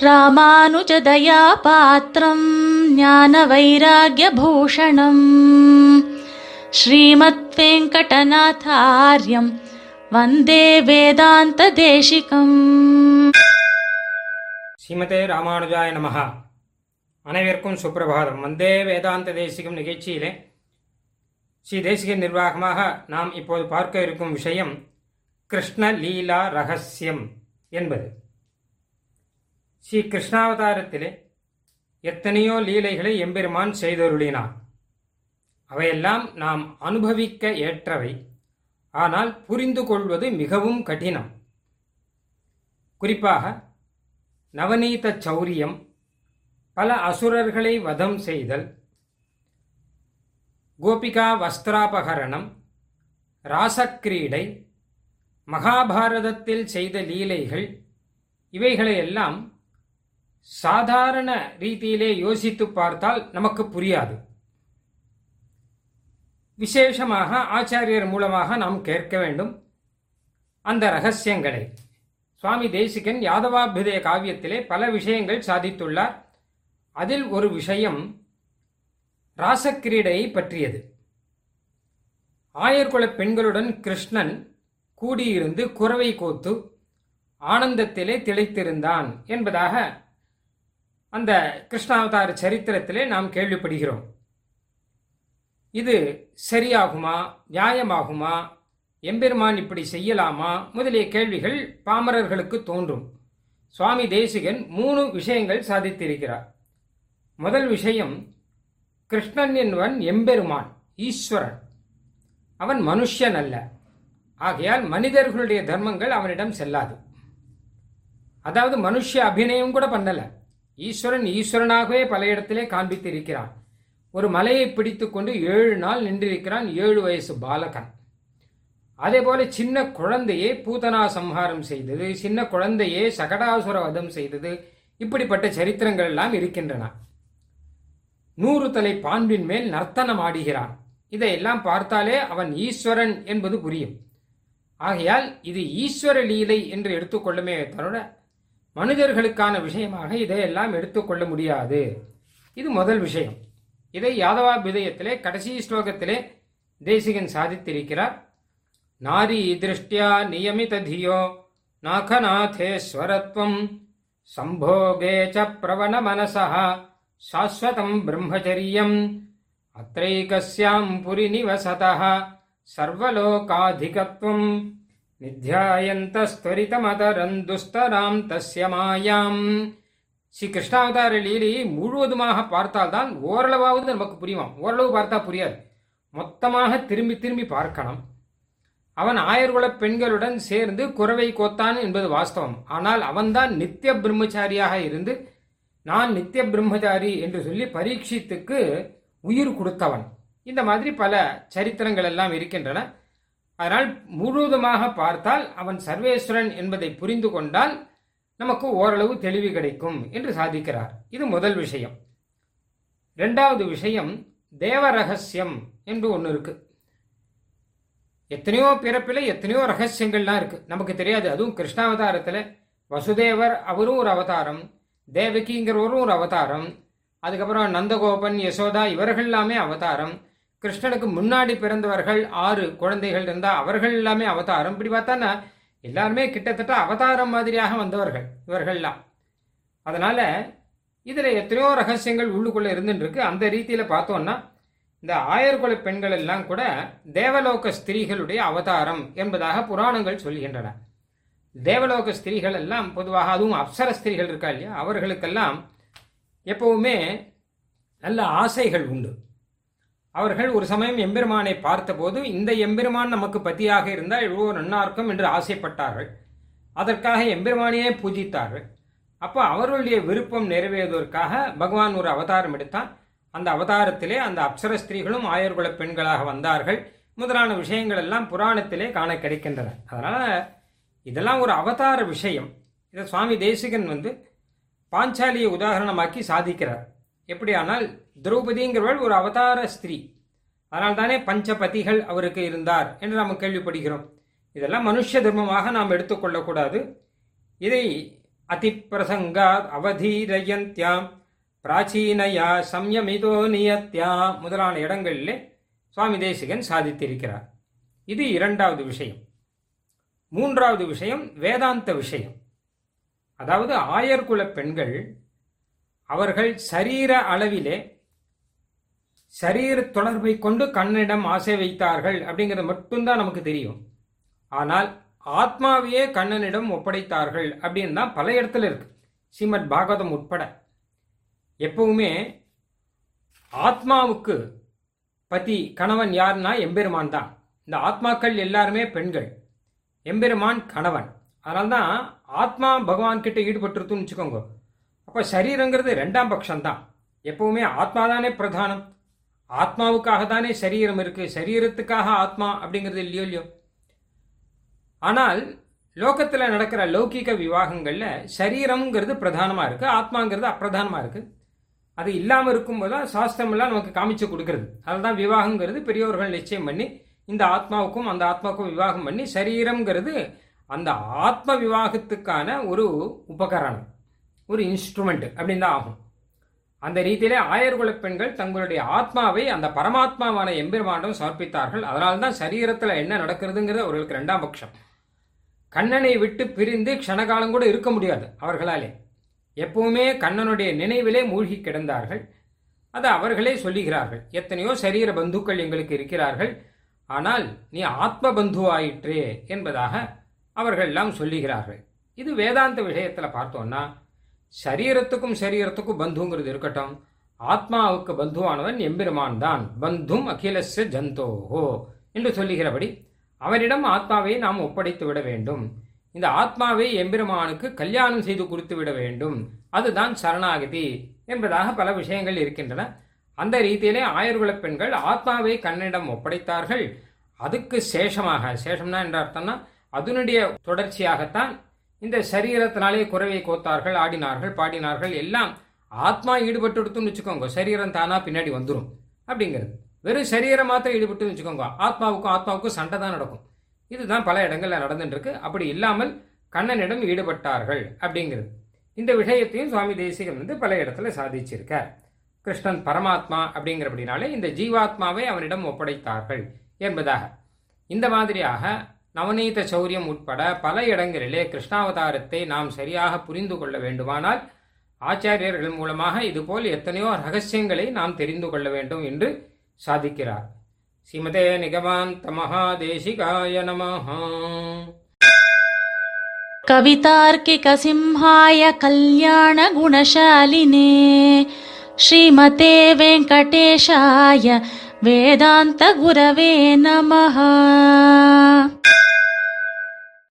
ராமானுஜதயாபாத்திரம் ஞான வைராகியபூஷணம் ஸ்ரீமத் வெங்கடநாதாரியம் வந்தே வேதாந்த தேசிகம் ஸ்ரீமதே ராமானுஜாய நமஹா. அனைவருக்கும் சுப்பிரபாதம். வந்தே வேதாந்த தேசிகம் நிகழ்ச்சியிலே ஸ்ரீ தேசிக நிர்வாகமாக நாம் இப்போது பார்க்க இருக்கும் விஷயம் கிருஷ்ண லீலா ரகசியம் என்பது. ஸ்ரீ கிருஷ்ணாவதாரத்திலே எத்தனையோ லீலைகளை எம்பெருமான் செய்தருளினார். அவையெல்லாம் நாம் அனுபவிக்க ஏற்றவை. ஆனால் புரிந்து கொள்வது மிகவும் கடினம். குறிப்பாக நவநீத சௌரியம் பல அசுரர்களை வதம் செய்தல் கோபிகா வஸ்திராபகரணம் ராசக்கிரீடை மகாபாரதத்தில் செய்த லீலைகள் இவைகளையெல்லாம் சாதாரண ரீதியிலே யோசித்து பார்த்தால் நமக்கு புரியாது. விசேஷமாக ஆச்சாரியர் மூலமாக நாம் கேட்க வேண்டும். அந்த ரகசியங்களை. சுவாமி தேசிகன் யாதவாபிதய காவியத்திலே பல விஷயங்கள் சாதித்துள்ளார். அதில் ஒரு விஷயம் ராசக்கிரீடையை பற்றியது. ஆயர்குல பெண்களுடன் கிருஷ்ணன் கூடியிருந்து குறவை கோத்து ஆனந்தத்திலே திளைத்திருந்தான் என்பதாக அந்த கிருஷ்ணாவதார சரித்திரத்திலே நாம் கேள்விப்படுகிறோம். இது சரியாகுமா நியாயமாகுமா எம்பெருமான் இப்படி செய்யலாமா முதலிய கேள்விகள் பாமரர்களுக்கு தோன்றும். சுவாமி தேசிகன் மூணு விஷயங்கள் சாதித்திருக்கிறார். முதல் விஷயம் கிருஷ்ணன் என்பவன் எம்பெருமான் ஈஸ்வரன். அவன் மனுஷன் அல்ல. ஆகையால் மனிதர்களுடைய தர்மங்கள் அவனிடம் செல்லாது. அதாவது மனுஷ அபிநயம் கூட பண்ணலை. ஈஸ்வரன் ஈஸ்வரனாகவே பல இடத்திலே காண்பித்திருக்கிறான். ஒரு மலையை பிடித்துக்கொண்டு ஏழு நாள் நின்றிருக்கிறான் ஏழு வயசு பாலகன். அதே போல சின்ன குழந்தையே பூதனா சம்ஹாரம் செய்தது சின்ன குழந்தையே சகடாசுர வதம் செய்தது இப்படிப்பட்ட சரித்திரங்கள் எல்லாம் இருக்கின்றன. நூறு தலை பான்பின் மேல் நர்த்தனம் ஆடுகிறான். இதையெல்லாம் பார்த்தாலே அவன் ஈஸ்வரன் என்பது புரியும். ஆகையால் இது ஈஸ்வர லீலை என்று எடுத்துக்கொள்ளுமே தவிர மனிதர்களுக்கான விஷயமாக இதையெல்லாம் எடுத்துக்கொள்ள முடியாது. இது முதல் விஷயம். இதை யாதவா விதயத்திலே கடைசி ஸ்லோகத்திலே தேசிகன் சாதித்திருக்கிறார். நாரி திருஷ்டியா நியமித தியோ நாகநாதேஸ்வரத்வம் சம்போகே ச பிரவண மனசா சாஸ்வதம் பிரம்மச்சரியம் அத்தைகஸ்யாம் புரி நிவசதா சர்வலோகாதிகத்வம் நித்யாயந்தஸ்துரிதமதரன் துஸ்தராம் தஸ்ய மாயாம். ஸ்ரீ கிருஷ்ணாவதார லீலையை முழுவதுமாக பார்த்தால்தான் ஓரளவாவது நமக்கு புரியுமாம். ஓரளவு பார்த்தா புரியாது. மொத்தமாக திரும்பி திரும்பி பார்க்கணும். அவன் ஆயர்குல பெண்களுடன் சேர்ந்து குறவை கோத்தான் என்பது வாஸ்தவம். ஆனால் அவன்தான் நித்திய பிரம்மச்சாரியாக இருந்து நான் நித்திய பிரம்மச்சாரி என்று சொல்லி பரீட்சித்துக்கு உயிர் கொடுத்தவன். இந்த மாதிரி பல சரித்திரங்கள் எல்லாம் இருக்கின்றன. அதனால் முழுவதுமாக பார்த்தால் அவன் சர்வேஸ்வரன் என்பதை புரிந்து கொண்டால் நமக்கு ஓரளவு தெளிவு கிடைக்கும் என்று சாதிக்கிறார். இது முதல் விஷயம். ரெண்டாவது விஷயம் தேவ ரகசியம் என்று ஒன்று இருக்கு. எத்தனையோ பிறப்பில் எத்தனையோ ரகசியங்கள்லாம் இருக்கு. நமக்கு தெரியாது. அதுவும் கிருஷ்ணாவதாரத்தில் வசுதேவர் அவரும் ஒரு அவதாரம் தேவகிங்கிறவரும் ஒரு அவதாரம் அதுக்கப்புறம் நந்தகோபன் யசோதா இவர்கள் எல்லாமே அவதாரம். கிருஷ்ணனுக்கு முன்னாடி பிறந்தவர்கள் ஆறு குழந்தைகள் இருந்தா அவர்கள் எல்லாமே அவதாரம். இப்படி பார்த்தானா எல்லாருமே கிட்டத்தட்ட அவதாரம் மாதிரியாக வந்தவர்கள் இவர்கள்லாம். அதனால இதுல எத்தனையோ ரகசியங்கள் உள்ளுக்குள்ள இருந்துருக்கு அந்த ரீதியில பார்த்தோம்னா இந்த ஆயர்குல பெண்கள் எல்லாம் கூட தேவலோக ஸ்திரீகளுடைய அவதாரம் என்பதாக புராணங்கள் சொல்கின்றன. தேவலோக ஸ்திரீகள் எல்லாம் பொதுவாக அதுவும் அப்சர ஸ்திரீகள் இருக்கா இல்லையா? அவர்களுக்கெல்லாம் எப்பவுமே நல்ல ஆசைகள் உண்டு. அவர்கள் ஒரு சமயம் எம்பெருமானை பார்த்தபோது இந்த எம்பெருமான் நமக்கு பத்தியாக இருந்தால் எவ்வளோ நன்னா இருக்கும் என்று ஆசைப்பட்டார்கள். அதற்காக எம்பெருமானையே பூஜித்தார்கள். அப்போ அவர்களுடைய விருப்பம் நிறைவேறுவதற்காக பகவான் ஒரு அவதாரம் எடுத்தான். அந்த அவதாரத்திலே அந்த அப்சர ஸ்திரீகளும் ஆயுர்குல பெண்களாக வந்தார்கள். முதலான விஷயங்கள் எல்லாம் புராணத்திலே காண கிடைக்கின்றன. அதனால் இதெல்லாம் ஒரு அவதார விஷயம். இதை சுவாமி தேசிகன் வந்து பாஞ்சாலியை உதாரணமாக்கி சாதிக்கிறார். எப்படியானால் திரௌபதிங்கிறவள் ஒரு அவதார ஸ்திரீ. அதனால் தானே பஞ்சபதிகள் அவருக்கு இருந்தார் என்று நாம் கேள்விப்படுகிறோம். இதெல்லாம் மனுஷ தர்மமாக நாம் எடுத்துக்கொள்ளக்கூடாது இதை அதிப்பிரசங்கா அவதீரயந்தியாம் பிராச்சீனயா சம்யமிதோ நியத்யா முதலான இடங்களிலே சுவாமி தேசிகன் சாதித்திருக்கிறார். இது இரண்டாவது விஷயம். மூன்றாவது விஷயம் வேதாந்த விஷயம். அதாவது ஆயர்குல பெண்கள் அவர்கள் சரீர அளவிலே சரீர தொடர்பை கொண்டு கண்ணிடம் ஆசை வைத்தார்கள் அப்படிங்கிறது மட்டும்தான் நமக்கு தெரியும். ஆனால் ஆத்மாவையே கண்ணனிடம் ஒப்படைத்தார்கள் அப்படின்னு தான் பல இடத்துல இருக்கு. ஸ்ரீமத் பாகவதம் உட்பட. எப்பவுமே ஆத்மாவுக்கு பத்தி கணவன் யாருன்னா எம்பெருமான் தான். இந்த ஆத்மாக்கள் எல்லாருமே பெண்கள். எம்பெருமான் கணவன். அதனால்தான் ஆத்மா பகவான் கிட்ட ஈடுபட்டுருத்துன்னு வச்சுக்கோங்க. அப்போ சரீரங்கிறது ரெண்டாம் பட்சம்தான் எப்பவுமே ஆத்மா தானே பிரதானம். ஆத்மாவுக்காக தானே சரீரம் இருக்கு. சரீரத்துக்காக ஆத்மா அப்படிங்கிறது இல்லையோ இல்லையோ. ஆனால் லோகத்தில் நடக்கிற லௌகிக விவாகங்களில் சரீரம்ங்கிறது பிரதானமாக இருக்கு. ஆத்மாங்கிறது அப்பிரதானமாக இருக்கு. அது இல்லாமல் இருக்கும்போது தான் சாஸ்திரமெல்லாம் நமக்கு காமிச்சு கொடுக்கறது. அதுதான் விவாகங்கிறது பெரியோர்கள் நிச்சயம் பண்ணி இந்த ஆத்மாவுக்கும் அந்த ஆத்மாவுக்கும் விவாகம் பண்ணி சரீரம்ங்கிறது அந்த ஆத்ம விவாகத்துக்கான ஒரு உபகரணம். ஒரு இன்ஸ்ட்ருமெண்ட் அப்படின்னு தான் ஆகும். அந்த ரீதியிலே ஆயர்குல பெண்கள் தங்களுடைய ஆத்மாவை அந்த பரமாத்மாவான எம்பெருமாண்டம் சமர்ப்பித்தார்கள். அதனால தான் சரீரத்தில் என்ன நடக்கிறதுங்கிறது அவர்களுக்கு ரெண்டாம் பட்சம். கண்ணனை விட்டு பிரிந்து க்ஷணகாலம் கூட இருக்க முடியாது அவர்களாலே. எப்பவுமே கண்ணனுடைய நினைவிலே மூழ்கி கிடந்தார்கள். அது அவர்களே சொல்லுகிறார்கள். எத்தனையோ சரீர பந்துக்கள் எங்களுக்கு இருக்கிறார்கள். ஆனால் நீ ஆத்ம பந்து ஆயிற்றே என்பதாக அவர்கள் எல்லாம் சொல்லுகிறார்கள். இது வேதாந்த விஷயத்தில் பார்த்தோம்னா சரீரத்துக்கும் சரீரத்துக்கும் பந்துங்கிறது இருக்கட்டும். ஆத்மாவுக்கு பந்துவானவன் எம்பெருமான் தான் பந்தும் அகிலஸ்ய ஜந்தோஹோ என்று சொல்லுகிறபடி அவரிடம் ஆத்மாவை நாம் ஒப்படைத்து விட வேண்டும். இந்த ஆத்மாவை எம்பெருமானுக்கு கல்யாணம் செய்து கொடுத்து விட வேண்டும். அதுதான் சரணாகதி என்பதாக பல விஷயங்கள் இருக்கின்றன. அந்த ரீதியிலே ஆயர்குல பெண்கள் ஆத்மாவை கண்ணிடம் ஒப்படைத்தார்கள். அதுக்கு சேஷமாக சேஷம்னா என்ற அர்த்தம்னா அதனுடைய தொடர்ச்சியாகத்தான் இந்த சரீரத்தினாலே குறைவை கோத்தார்கள் ஆடினார்கள் பாடினார்கள் எல்லாம் ஆத்மா ஈடுபட்டு வச்சுக்கோங்க. சரீரம் தானா பின்னாடி வந்துடும் அப்படிங்கிறது. வெறும் சரீரம் மாத்திரம் ஈடுபட்டு வச்சுக்கோங்க. ஆத்மாவுக்கும் ஆத்மாவுக்கும் சண்டை தான் நடக்கும். இதுதான் பல இடங்களில் நடந்துட்டுருக்கு. அப்படி இல்லாமல் கண்ணனிடம் ஈடுபட்டார்கள் அப்படிங்கிறது. இந்த விஷயத்தையும் சுவாமி தேசிகன் வந்து பல இடத்துல சாதிச்சிருக்கார். கிருஷ்ணன் பரமாத்மா அப்படிங்கிறபடினாலே இந்த ஜீவாத்மாவை அவனிடம் ஒப்படைத்தார்கள் என்பதாக. இந்த மாதிரியாக நவநீத சௌரியம் உட்பட பல இடங்களிலே கிருஷ்ணாவதாரத்தை நாம் சரியாக புரிந்து கொள்ள வேண்டுமானால் ஆச்சாரியர்கள் மூலமாக இதுபோல் எத்தனையோ ரகசியங்களை நாம் தெரிந்து கொள்ள வேண்டும் என்று சாதிக்கிறார் ஸ்ரீமதே நிகமாந்த மகாதேசிகாய நமஹ कवितार्किकसिंहाय कल्याणगुणशालिने श्रीमते वेङ्कटेशाय వేదాంత గురవే నమ.